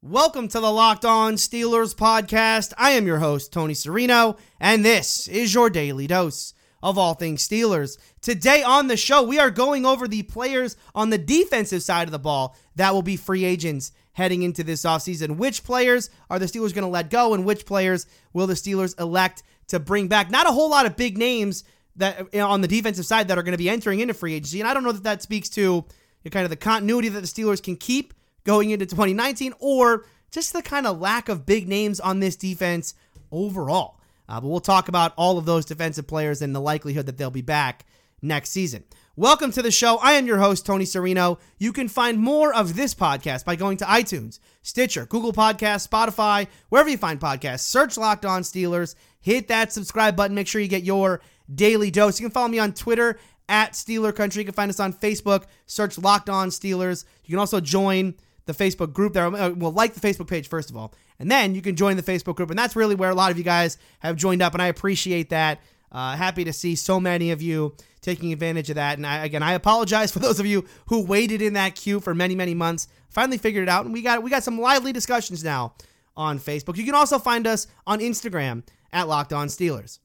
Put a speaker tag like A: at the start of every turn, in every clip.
A: Welcome to the Locked On Steelers podcast. I am your host, Tony Serino, and this is your daily dose of all things Steelers. Today on the show, we are going over the players on the defensive side of the ball that will be free agents heading into this offseason. Which players are the Steelers going to let go, and which players will the Steelers elect to bring back? Not a whole lot of big names that eh, on the defensive side that are going to be entering into free agency, and I don't know that that speaks to kind of the continuity that the Steelers can keep going into 2019 or just the kind of lack of big names on this defense overall. Uh, but we'll talk about all of those defensive players and the likelihood that they'll be back next season. Welcome to the show. I am your host, Tony Serino. You can find more of this podcast by going to iTunes, Stitcher, Google Podcasts, Spotify, wherever you find podcasts. Search Locked On Steelers. Hit that subscribe button. Make sure you get your daily dose. You can follow me on Twitter at Steeler Country. You can find us on Facebook. Search Locked On Steelers. You can also join the Facebook group there. Uh, well, like the Facebook page, first of all. And then you can join the Facebook group. And that's really where a lot of you guys have joined up. And I appreciate that. Uh, happy to see so many of you taking advantage of that. And I, again, I apologize for those of you who waited in that queue for many, many months. Finally figured it out, and we got we got some lively discussions now on Facebook. You can also find us on Instagram at Locked On Steelers.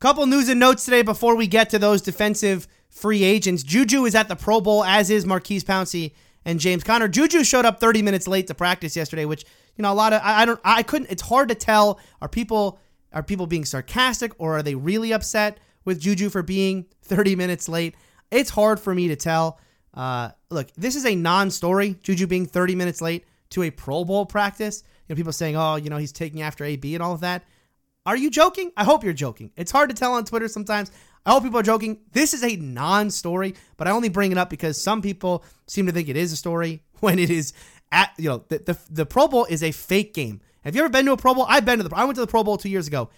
A: Couple news and notes today before we get to those defensive free agents. Juju is at the Pro Bowl, as is Maurkice Pouncey and James Conner. Juju showed up 30 minutes late to practice yesterday, which you know a lot of I, I don't I couldn't. It's hard to tell. Are people are people being sarcastic or are they really upset with Juju for being 30 minutes late? It's hard for me to tell. Uh, look, this is a non-story. Juju being 30 minutes late to a Pro Bowl practice. You know, people saying, "Oh, you know, he's taking after AB and all of that." Are you joking? I hope you're joking. It's hard to tell on Twitter sometimes. I hope people are joking. This is a non story, but I only bring it up because some people seem to think it is a story when it is at, you know, the, the, the Pro Bowl is a fake game. Have you ever been to a Pro Bowl? I've been to the, I went to the Pro Bowl two years ago.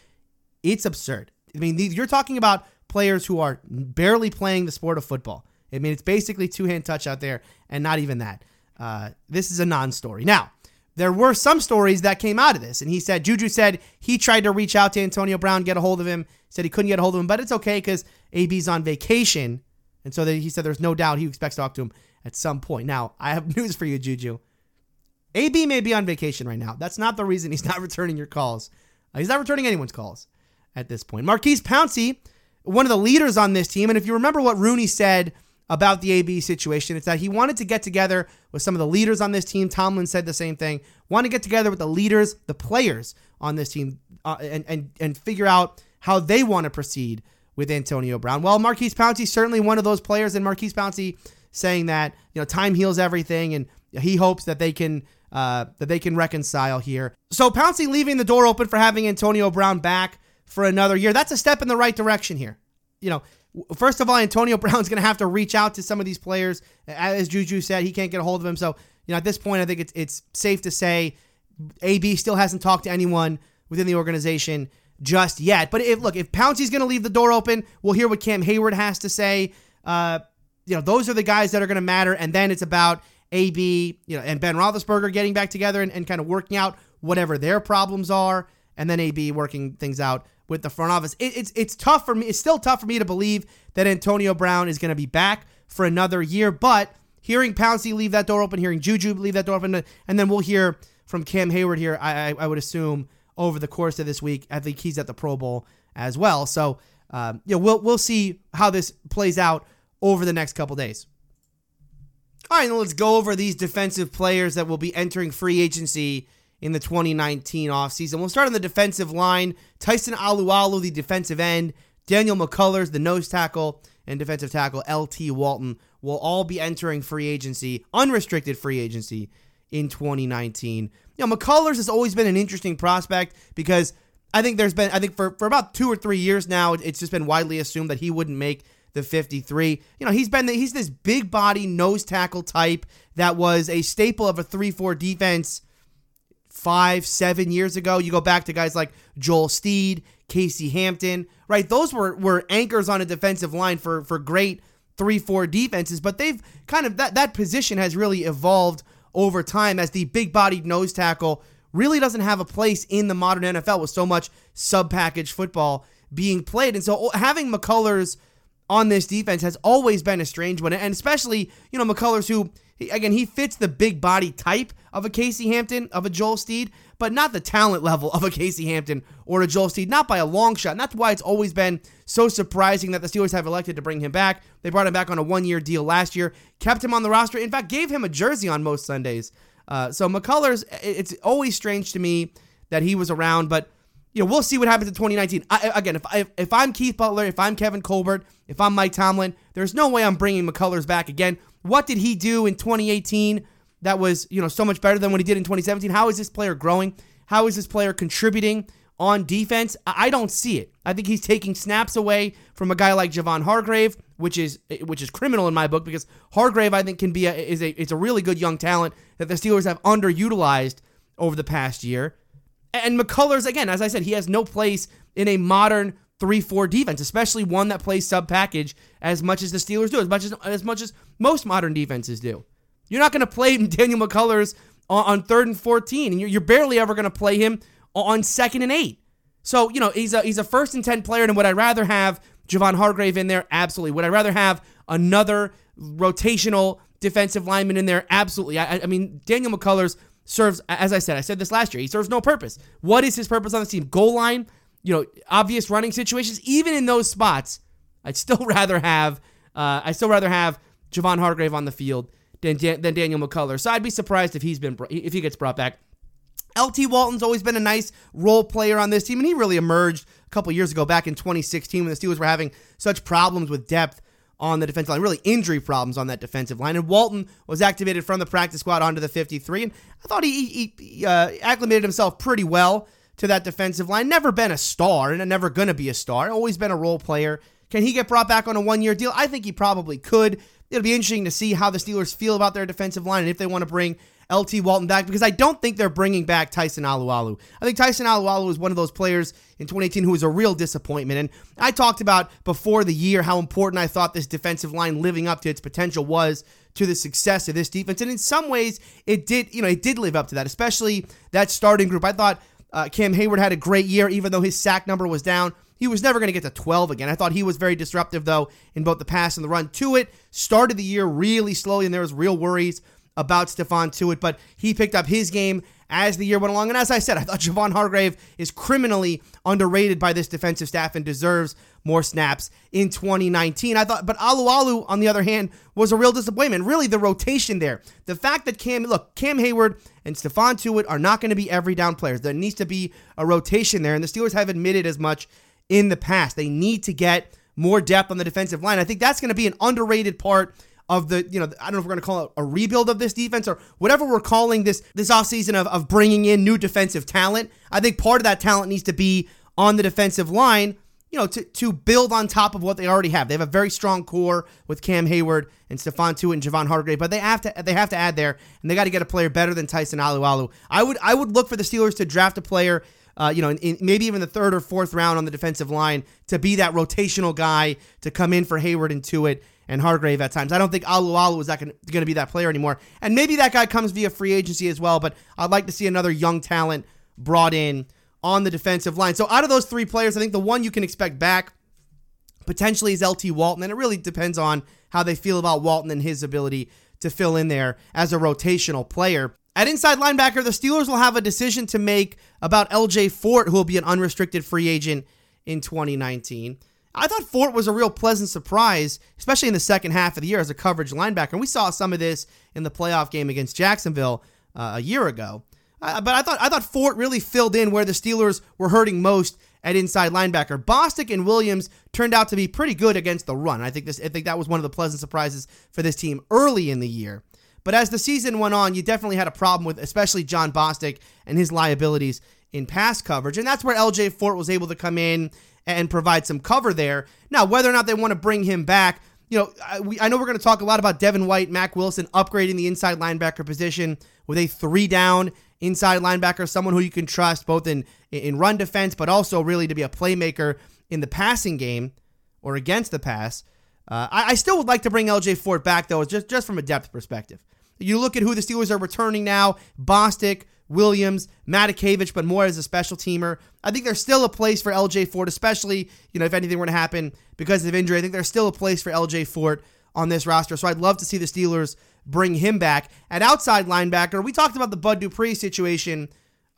A: It's absurd. I mean, you're talking about players who are barely playing the sport of football. I mean, it's basically two hand touch out there, and not even that. Uh, this is a non story. Now, there were some stories that came out of this. And he said, Juju said he tried to reach out to Antonio Brown, get a hold of him, said he couldn't get a hold of him, but it's okay because AB's on vacation. And so he said there's no doubt he expects to talk to him at some point. Now, I have news for you, Juju. AB may be on vacation right now. That's not the reason he's not returning your calls. Uh, he's not returning anyone's calls at this point. Maurkice Pouncey, one of the leaders on this team. And if you remember what Rooney said about the AB situation. It's that he wanted to get together with some of the leaders on this team. Tomlin said the same thing. Want to get together with the leaders, the players on this team, uh, and and and figure out how they want to proceed with Antonio Brown. Well, Maurkice Pouncey certainly one of those players, and Maurkice Pouncey saying that you know time heals everything, and he hopes that they can. Uh, that they can reconcile here. So Pouncey leaving the door open for having Antonio Brown back for another year. That's a step in the right direction here. You know, First of all, Antonio Brown's going to have to reach out to some of these players. As Juju said, he can't get a hold of him. So, you know, at this point, I think it's it's safe to say AB still hasn't talked to anyone within the organization just yet. But if look, if Pouncey's going to leave the door open, we'll hear what Cam Heyward has to say. Uh, you know, those are the guys that are going to matter. And then it's about AB, you know, and Ben Roethlisberger getting back together and, and kind of working out whatever their problems are, and then AB working things out with the front office. It, it's it's tough for me. It's still tough for me to believe that Antonio Brown is going to be back for another year. But hearing Pouncey leave that door open, hearing Juju leave that door open, and then we'll hear from Cam Heyward here. I, I, I would assume over the course of this week. I think he's at the Pro Bowl as well. So um, we'll we'll see how this plays out over the next couple days. All right, let's go over these defensive players that will be entering free agency in the 2019 offseason. We'll start on the defensive line. Tyson Alualu, the defensive end. Daniel McCullers, the nose tackle, and defensive tackle LT Walton will all be entering free agency, unrestricted free agency in 2019. Now, McCullers has always been an interesting prospect because I think there's been, I think for, for about two or three years now, it's just been widely assumed that he wouldn't make the 53. You know, he's been, he's this big body nose tackle type that was a staple of a 3 4 defense five, seven years ago. You go back to guys like Joel Steed, Casey Hampton, right? Those were were anchors on a defensive line for for great three, four defenses, but they've kind of that that position has really evolved over time as the big bodied nose tackle really doesn't have a place in the modern NFL with so much sub package football being played. And so oh, having McCullers on this defense has always been a strange one. And especially, you know, McCullers who again, he fits the big body type of a Casey Hampton, of a Joel Steed, but not the talent level of a Casey Hampton or a Joel Steed, not by a long shot. And that's why it's always been so surprising that the Steelers have elected to bring him back. They brought him back on a one year deal last year, kept him on the roster, in fact, gave him a jersey on most Sundays. Uh, so McCullers, it's always strange to me that he was around, but you know, we'll see what happens in 2019. I, again, if, I, if I'm Keith Butler, if I'm Kevin Colbert, if I'm Mike Tomlin, there's no way I'm bringing McCullers back again. What did he do in 2018 that was, you know, so much better than what he did in 2017? How is this player growing? How is this player contributing on defense? I don't see it. I think he's taking snaps away from a guy like Javon Hargrave, which is which is criminal in my book because Hargrave I think can be a, is a it's a really good young talent that the Steelers have underutilized over the past year. And McCullers, again, as I said, he has no place in a modern 3-4 defense, especially one that plays sub package as much as the Steelers do, as much as as much as most modern defenses do. You're not going to play Daniel McCullers on, on, third and 14, and you're, you're barely ever going to play him on second and eight. So, you know, he's a he's a first and 10 player, and would I rather have Javon Hargrave in there? Absolutely. Would I rather have another rotational defensive lineman in there? Absolutely. I, I mean, Daniel McCullers serves, as I said, I said this last year, he serves no purpose. What is his purpose on this team? Goal line, you know, obvious running situations. Even in those spots, I'd still rather have, uh, I still rather have Javon Hargrave on the field than, than Daniel McCullers. So I'd be surprised if he's been if he gets brought back. LT Walton's always been a nice role player on this team, and he really emerged a couple years ago, back in 2016, when the Steelers were having such problems with depth on the defensive line, really injury problems on that defensive line. And Walton was activated from the practice squad onto the 53, and I thought he, he uh, acclimated himself pretty well to that defensive line. Never been a star, and never going to be a star. Always been a role player. Can he get brought back on a one year deal? I think he probably could. It'll be interesting to see how the Steelers feel about their defensive line and if they want to bring LT Walton back because I don't think they're bringing back Tyson Alualu. I think Tyson Alualu was one of those players in 2018 who was a real disappointment. And I talked about before the year how important I thought this defensive line living up to its potential was to the success of this defense. And in some ways, it did, you know, it did live up to that, especially that starting group. I thought uh, Cam Heyward had a great year, even though his sack number was down. He was never going to get to 12 again. I thought he was very disruptive, though, in both the pass and the run. Tuitt started the year really slowly, and there was real worries about Stephon Tuitt, but he picked up his game as the year went along. And as I said, I thought Javon Hargrave is criminally underrated by this defensive staff and deserves more snaps in 2019. I thought, but Alualu, on the other hand, was a real disappointment. Really, the rotation there. The fact that Cam, look, Cam Heyward and Stephon Tuitt are not going to be every down players. There needs to be a rotation there, and the Steelers have admitted as much in the past. They need to get more depth on the defensive line. I think that's going to be an underrated part of the, you know, I don't know if we're going to call it a rebuild of this defense or whatever we're calling this this offseason of, of bringing in new defensive talent. I think part of that talent needs to be on the defensive line, you know, to, to build on top of what they already have. They have a very strong core with Cam Heyward and Stephon Tuitt and Javon Hargrave, but they have to they have to add there, and they got to get a player better than Tyson Alualu. I would I would look for the Steelers to draft a player uh, you know, in, in maybe even the third or fourth round on the defensive line to be that rotational guy to come in for Heyward and Tuitt and Hargrave at times. I don't think Alualu is going to be that player anymore. And maybe that guy comes via free agency as well, but I'd like to see another young talent brought in on the defensive line. So out of those three players, I think the one you can expect back potentially is LT Walton, and it really depends on how they feel about Walton and his ability to fill in there as a rotational player. At inside linebacker, the Steelers will have a decision to make about LJ Fort, who will be an unrestricted free agent in 2019. I thought Fort was a real pleasant surprise, especially in the second half of the year as a coverage linebacker. And we saw some of this in the playoff game against Jacksonville uh, a year ago. Uh, but I thought I thought Fort really filled in where the Steelers were hurting most at inside linebacker. Bostic and Williams turned out to be pretty good against the run. I think this I think that was one of the pleasant surprises for this team early in the year. But as the season went on, you definitely had a problem with especially Jon Bostic and his liabilities in pass coverage. And that's where LJ Fort was able to come in and provide some cover there. Now, whether or not they want to bring him back, you know, I, we, I know we're going to talk a lot about Devin White, Mack Wilson upgrading the inside linebacker position with a three down inside linebacker, someone who you can trust both in in run defense, but also really to be a playmaker in the passing game or against the pass. Uh, I, I, still would like to bring LJ Fort back though, just just from a depth perspective. You look at who the Steelers are returning now: Bostic, Williams, Matakevich, but more as a special teamer. I think there's still a place for LJ Fort, especially, you know, if anything were to happen because of injury. I think there's still a place for LJ Fort on this roster. So I'd love to see the Steelers bring him back. At outside linebacker, we talked about the Bud Dupree situation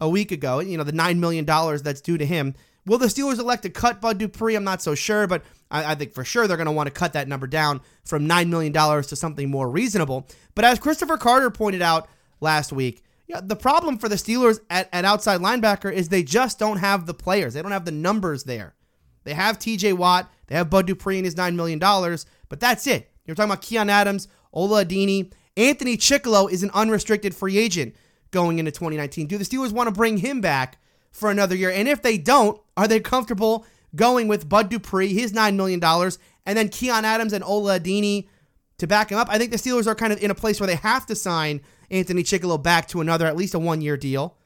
A: a week ago, you know, the $9 million that's due to him. Will the Steelers elect to cut Bud Dupree? I'm not so sure, but I, I think for sure they're going to want to cut that number down from $9 million to something more reasonable. But as Christopher Carter pointed out last week, yeah, the problem for the Steelers at, at outside linebacker is they just don't have the players. They don't have the numbers there. They have TJ Watt, they have Bud Dupree and his $9 million, but that's it. You're talking about Keon Adams, Ola Adeniyi. Anthony Chickillo is an unrestricted free agent going into 2019. Do the Steelers want to bring him back for another year? And if they don't, are they comfortable going with Bud Dupree, his $9 million, and then Keon Adams and Ola Adeniyi to back him up? I think the Steelers are kind of in a place where they have to sign Anthony Chickillo back to another, at least a one year deal.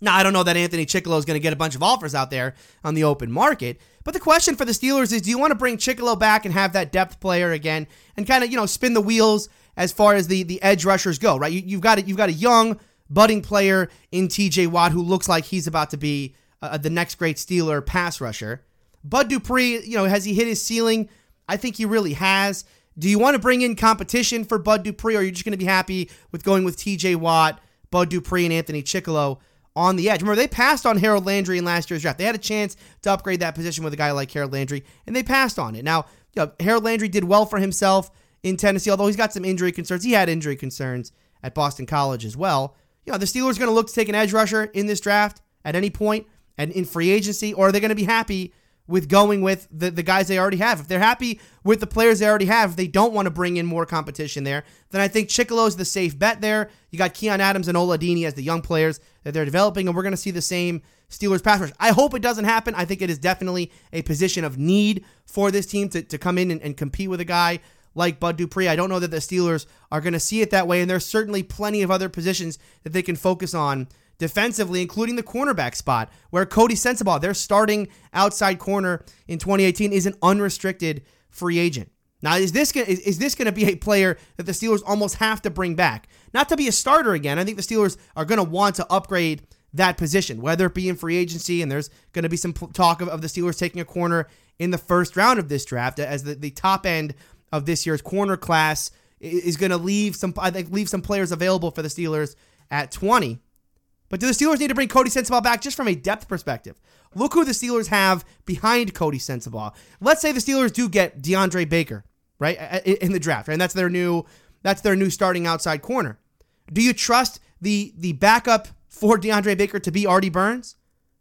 A: Now, I don't know that Anthony Chickillo is going to get a bunch of offers out there on the open market, but the question for the Steelers is do you want to bring Chickillo back and have that depth player again and kind of, you know, spin the wheels as far as the, the edge rushers go, right? You, have got it. You've got a young, budding player in TJ Watt who looks like he's about to be uh, the next great Steeler pass rusher. Bud Dupree, you know, has he hit his ceiling? I think he really has. Do you want to bring in competition for Bud Dupree, or are you just going to be happy with going with TJ Watt, Bud Dupree, and Anthony Chickillo on the edge? Remember, they passed on Harold Landry in last year's draft. They had a chance to upgrade that position with a guy like Harold Landry, and they passed on it. Now, you know, Harold Landry did well for himself in Tennessee, although he's got some injury concerns. He had injury concerns at Boston College as well. You know, the Steelers are going to look to take an edge rusher in this draft at any point and in free agency, or are they going to be happy with going with the, the guys they already have. If they're happy with the players they already have, if they don't want to bring in more competition there, then I think Chickillo's the safe bet there. You got Keon Adams and Ola Adeniyi as the young players that they're developing, and we're going to see the same Steelers pass rush. I hope it doesn't happen. I think it is definitely a position of need for this team to, to come in and, and compete with a guy like Bud Dupree. I don't know that the Steelers are going to see it that way, and there's certainly plenty of other positions that they can focus on defensively, including the cornerback spot, where Coty Sensabaugh, their starting outside corner in 2018, is an unrestricted free agent. Now, is this gonna, is, is this going to be a player that the Steelers almost have to bring back? Not to be a starter again. I think the Steelers are going to want to upgrade that position, whether it be in free agency, and there's going to be some talk of, of the Steelers taking a corner in the first round of this draft as the, the top end of this year's corner class is going to leave some I think leave some players available for the Steelers at 20. But do the Steelers need to bring Coty Sensabaugh back just from a depth perspective? Look who the Steelers have behind Coty Sensabaugh. Let's say the Steelers do get DeAndre Baker, right, in the draft, right? And that's their new that's their new starting outside corner. Do you trust the the backup for DeAndre Baker to be Artie Burns,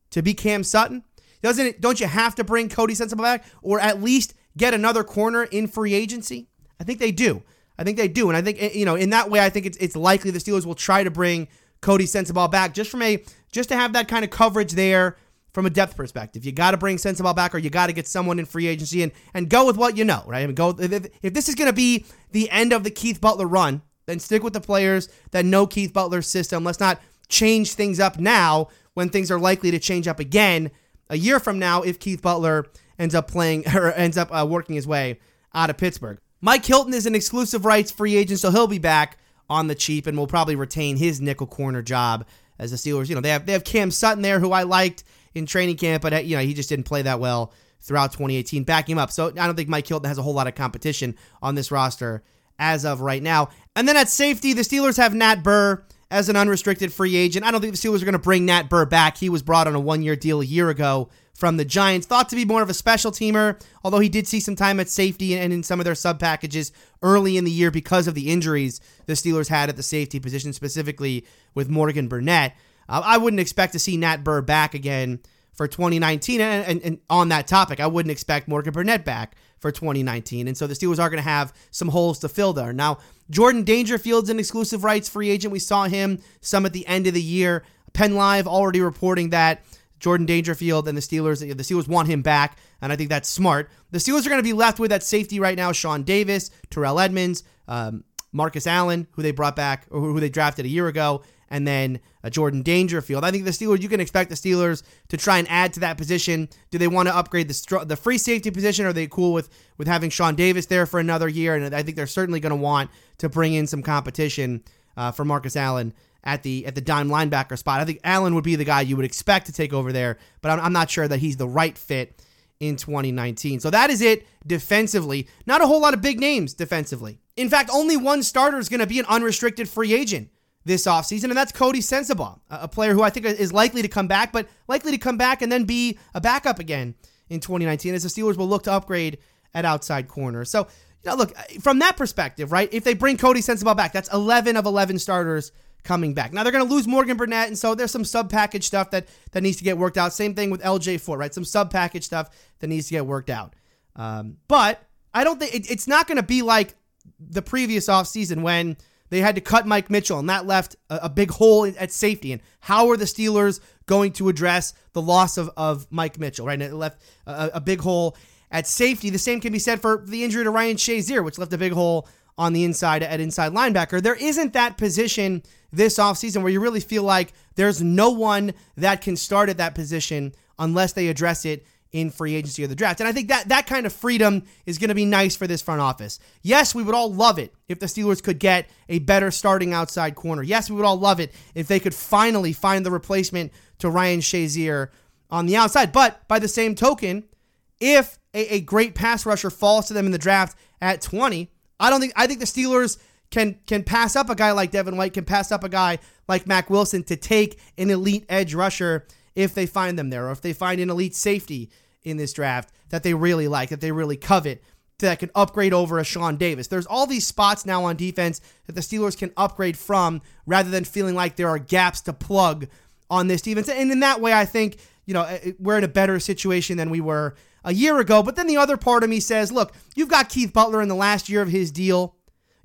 A: to be Cam Sutton? Doesn't it? Don't you have to bring Coty Sensabaugh back, or at least get another corner in free agency? I think they do. I think they do, and I think eh, you know in that way, I think it's it's likely the Steelers will try to bring Coty Sensabaugh back just from a just to have that kind of coverage there from a depth perspective. You got to bring Sensabaugh back, or you got to get someone in free agency and and go with what you know, right? I mean, go if, if this is going to be the end of the Keith Butler run, then stick with the players that know Keith Butler's system. Let's not change things up now when things are likely to change up again a year from now if Keith Butler ends up playing or ends up uh, working his way out of Pittsburgh. Mike Hilton is an exclusive rights free agent, so he'll be back on the cheap and will probably retain his nickel corner job as the Steelers. You know, they have they have Cam Sutton there, who I liked in training camp, but uh, you know he just didn't play that well throughout 2018. Back him up, so I don't think Mike Hilton has a whole lot of competition on this roster as of right now. And then at safety, the Steelers have Nat Berhe as an unrestricted free agent. I don't think the Steelers are going to bring Nat Berhe back. He was brought on a one year deal a year ago from the Giants. Thought to be more of a special teamer, although he did see some time at safety and in some of their sub packages early in the year because of the injuries the Steelers had at the safety position, specifically with Morgan Burnett. Uh, I wouldn't expect to see Nat Berhe back again for 2019. And, and, and, on that topic, I wouldn't expect Morgan Burnett back for 2019. And so the Steelers are going to have some holes to fill there. Now, Jordan Dangerfield's an exclusive rights free agent. We saw him some at the end of the year. Penn Live already reporting that Jordan Dangerfield and the Steelers. The Steelers want him back, and I think that's smart. The Steelers are going to be left with that safety right now: Sean Davis, Terrell Edmunds, um, Marcus Allen, who they brought back or who they drafted a year ago, and then Jordan Dangerfield. I think the Steelers. You can expect the Steelers to try and add to that position. Do they want to upgrade the the free safety position? Are they cool with with having Sean Davis there for another year? And I think they're certainly going to want to bring in some competition uh, for Marcus Allen at the at the dime linebacker spot. I think Allen would be the guy you would expect to take over there, but I'm, I'm not sure that he's the right fit in 2019. So that is it defensively. Not a whole lot of big names defensively In fact, only one starter is going to be an unrestricted free agent this offseason, and that's Coty Sensabaugh, a player who I think is likely to come back, but likely to come back and then be a backup again in 2019 as the Steelers will look to upgrade at outside corner. So, you know, look, from that perspective, right, if they bring Coty Sensabaugh back, that's 11 of 11 starters coming back. Now they're going to lose Morgan Burnett, and so there's some sub package stuff that that needs to get worked out. Same thing with LJ Fort, right? Some sub package stuff that needs to get worked out. Um, but I don't think it, it's not going to be like the previous offseason when they had to cut Mike Mitchell, and that left a, a, big hole at safety. And how are the Steelers going to address the loss of, of Mike Mitchell, right? And it left a, a big hole at safety. The same can be said for the injury to Ryan Shazier, which left a big hole on the inside at inside linebacker. There isn't that position this offseason where you really feel like there's no one that can start at that position unless they address it in free agency or the draft. And I think that that kind of freedom is going to be nice for this front office. Yes, we would all love it if the Steelers could get a better starting outside corner. Yes, we would all love it if they could finally find the replacement to Ryan Shazier on the outside. But by the same token, if a, a great pass rusher falls to them in the draft at 20, I don't think I think the Steelers can can pass up a guy like Devin White, can pass up a guy like Mack Wilson to take an elite edge rusher if they find them there, or if they find an elite safety in this draft that they really like, that they really covet, that can upgrade over a Sean Davis. There's all these spots now on defense that the Steelers can upgrade from rather than feeling like there are gaps to plug on this defense. And in that way, I think, you know, eh, we're in a better situation than we were a year ago. But then the other part of me says, look, you've got Keith Butler in the last year of his deal.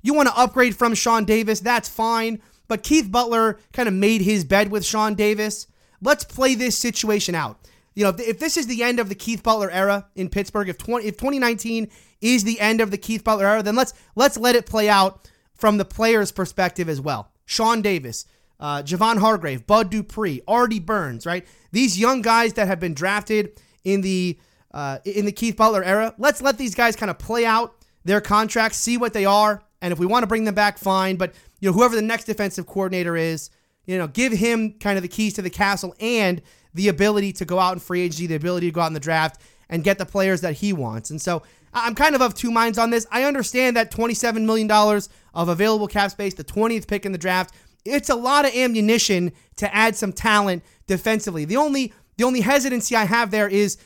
A: You want to upgrade from Sean Davis, that's fine. But Keith Butler kind of made his bed with Sean Davis. Let's play this situation out. You know, if, this is the end of the Keith Butler era in Pittsburgh, if 20, if 2019 is the end of the Keith Butler era, then let's let's let it play out from the player's perspective as well. Sean Davis, uh, Javon Hargrave, Bud Dupree, Artie Burns, right? These young guys that have been drafted in the uh, in the Keith Butler era. Let's let these guys kind of play out their contracts, see what they are, and if we want to bring them back, fine. But you know, whoever the next defensive coordinator is, you know, give him kind of the keys to the castle and the ability to go out in free agency, the ability to go out in the draft and get the players that he wants. And so I'm kind of of two minds on this. I understand that $27 million of available cap space, the 20th pick in the draft, it's a lot of ammunition to add some talent defensively. The only the only hesitancy I have there is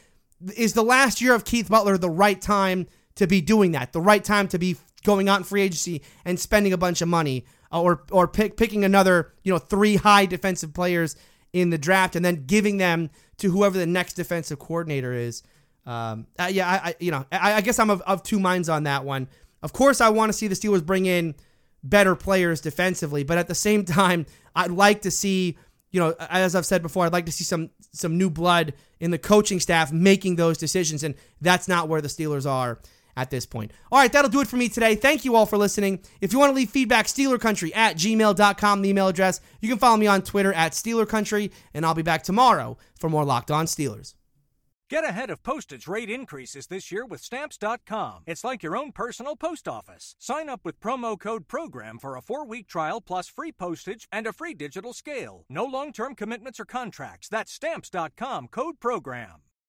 A: is the last year of Keith Butler the right time to be doing that? The right time to be going out in free agency and spending a bunch of money or or pick, picking another, you know, three high defensive players in the draft and then giving them to whoever the next defensive coordinator is. Um, uh, yeah, I, I, you know I, I guess I'm of, of two minds on that one. Of course, I want to see the Steelers bring in better players defensively, but at the same time, I'd like to see you know as I've said before, I'd like to see some some new blood in the coaching staff making those decisions, and that's not where the Steelers are at this point. All right, that'll do it for me today. Thank you all for listening. If you want to leave feedback, SteelerCountry at gmail.com, the email address. You can follow me on Twitter at SteelerCountry, and I'll be back tomorrow for more Locked On Steelers.
B: Get ahead of postage rate increases this year with Stamps.com. It's like your own personal post office. Sign up with promo code PROGRAM for a four week trial plus free postage and a free digital scale. No long term commitments or contracts. That's Stamps.com code PROGRAM.